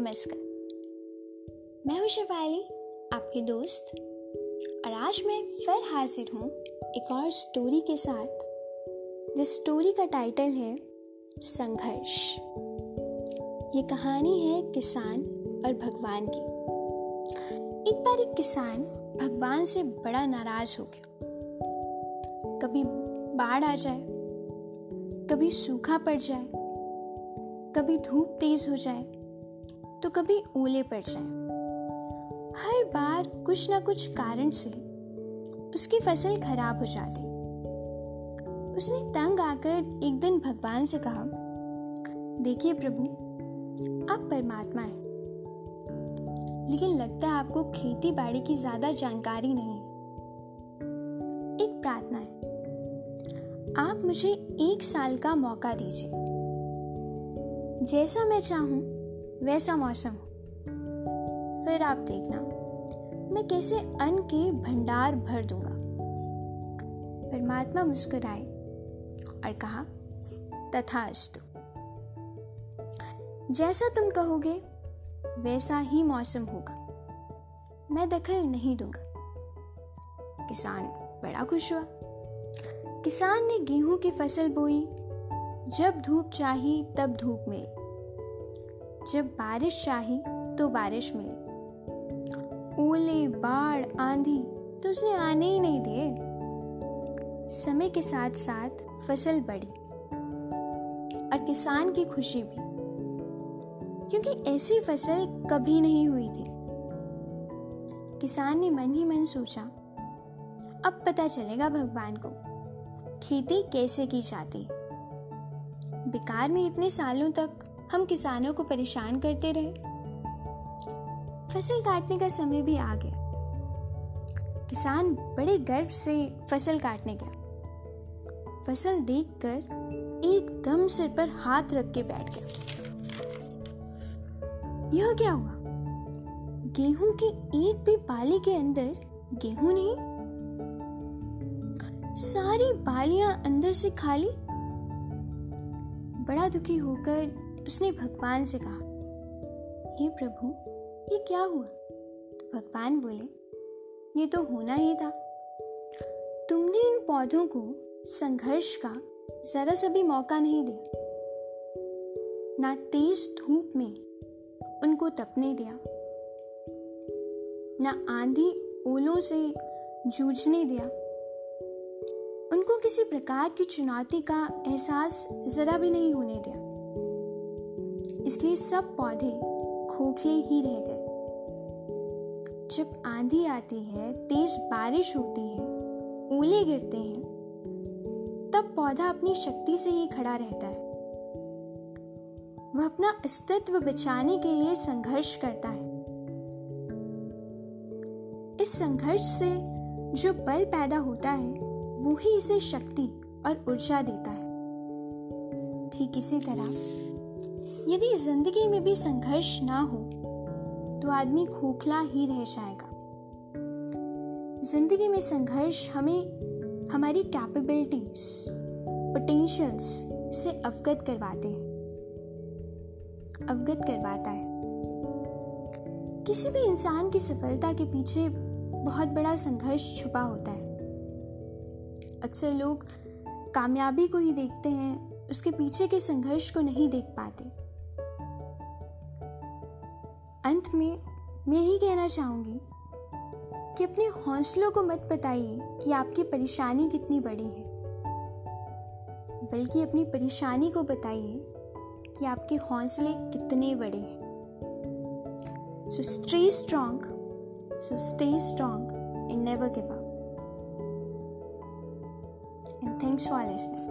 नमस्कार। मैं हूँ शिवाली आपकी दोस्त। और आज मैं फिर हाजिर हूँ एक और स्टोरी के साथ, जिस स्टोरी का टाइटल है संघर्ष। ये कहानी है किसान और भगवान की। एक बार एक किसान भगवान से बड़ा नाराज़ हो गया। कभी बाढ़ आ जाए, कभी सूखा पड़ जाए, कभी धूप तेज हो जाए तो कभी ओले पड़ जाए। हर बार कुछ ना कुछ कारण से उसकी फ़सल खराब हो जाती। उसने तंग आकर एक दिन भगवान से कहा, देखिए प्रभु, आप परमात्मा हैं। लेकिन लगता है आपको खेती बाड़ी की ज़्यादा जानकारी नहीं एक प्रार्थना है। आप मुझे एक साल का मौका दीजिए। जैसा मैं चाहूँ वैसा मौसम। फिर आप देखना, मैं कैसे अन्न के भंडार भर दूँगा? परमात्मा मुस्कुराए और कहा, तथास्तु। जैसा तुम कहोगे, वैसा ही मौसम होगा। मैं दखल नहीं दूँगा। किसान बड़ा खुश हुआ। किसान ने गेहूँ की फ़सल बोई। जब धूप चाही, तब धूप मिली जब बारिश चाही तो बारिश मिली। ओले बाढ़, आंधी तो उसने आने ही नहीं दिए। समय के साथ साथ फ़सल बढ़ी और किसान की खुशी भी, क्योंकि ऐसी फ़सल कभी नहीं हुई थी। किसान ने मन ही मन सोचा, अब पता चलेगा भगवान को, खेती कैसे की जाती? बेकार में इतने सालों तक हम किसानों को परेशान करते रहे। फ़सल काटने का समय भी आ गया। किसान बड़े गर्व से फ़सल काटने गया। फ़सल देखकर एकदम सिर पर हाथ रख के बैठ गया। यह क्या हुआ? गेहूँ की एक भी बाली के अंदर गेहूँ नहीं। सारी बालियाँ अंदर से खाली। बड़ा दुखी होकर उसने भगवान से कहा, हे प्रभु, ये क्या हुआ? तो भगवान बोले, ये तो होना ही था। तुमने इन पौधों को संघर्ष का जरा सा भी मौका नहीं दिया। ना तेज धूप में उनको तपने दिया, ना आंधी ओलों से जूझने दिया। उनको किसी प्रकार की चुनौती का एहसास जरा भी नहीं होने दिया। इसलिए सब पौधे खोखले ही रह गए। जब आंधी आती है, तेज बारिश होती है, ओले गिरते हैं, तब पौधा अपनी शक्ति से ही खड़ा रहता है। वह अपना अस्तित्व बचाने के लिए संघर्ष करता है। इस संघर्ष से जो बल पैदा होता है, वो ही इसे शक्ति और ऊर्जा देता है। ठीक इसी तरह। यदि ज़िंदगी में भी संघर्ष ना हो तो आदमी खोखला ही रह जाएगा। ज़िंदगी में संघर्ष हमें हमारी कैपेबिलिटीज पोटेंशियल्स से अवगत करवाते हैं। अवगत करवाता है। किसी भी इंसान की सफलता के पीछे बहुत बड़ा संघर्ष छुपा होता है। अक्सर लोग कामयाबी को ही देखते हैं, उसके पीछे के संघर्ष को नहीं देख पाते। अंत में मैं यही कहना चाहूँगी कि अपने हौसलों को मत बताइए कि आपकी परेशानी कितनी बड़ी है। बल्कि अपनी परेशानी को बताइए कि आपके हौसले कितने बड़े हैं। So stay strong so stay strong and never give up and thanks for listening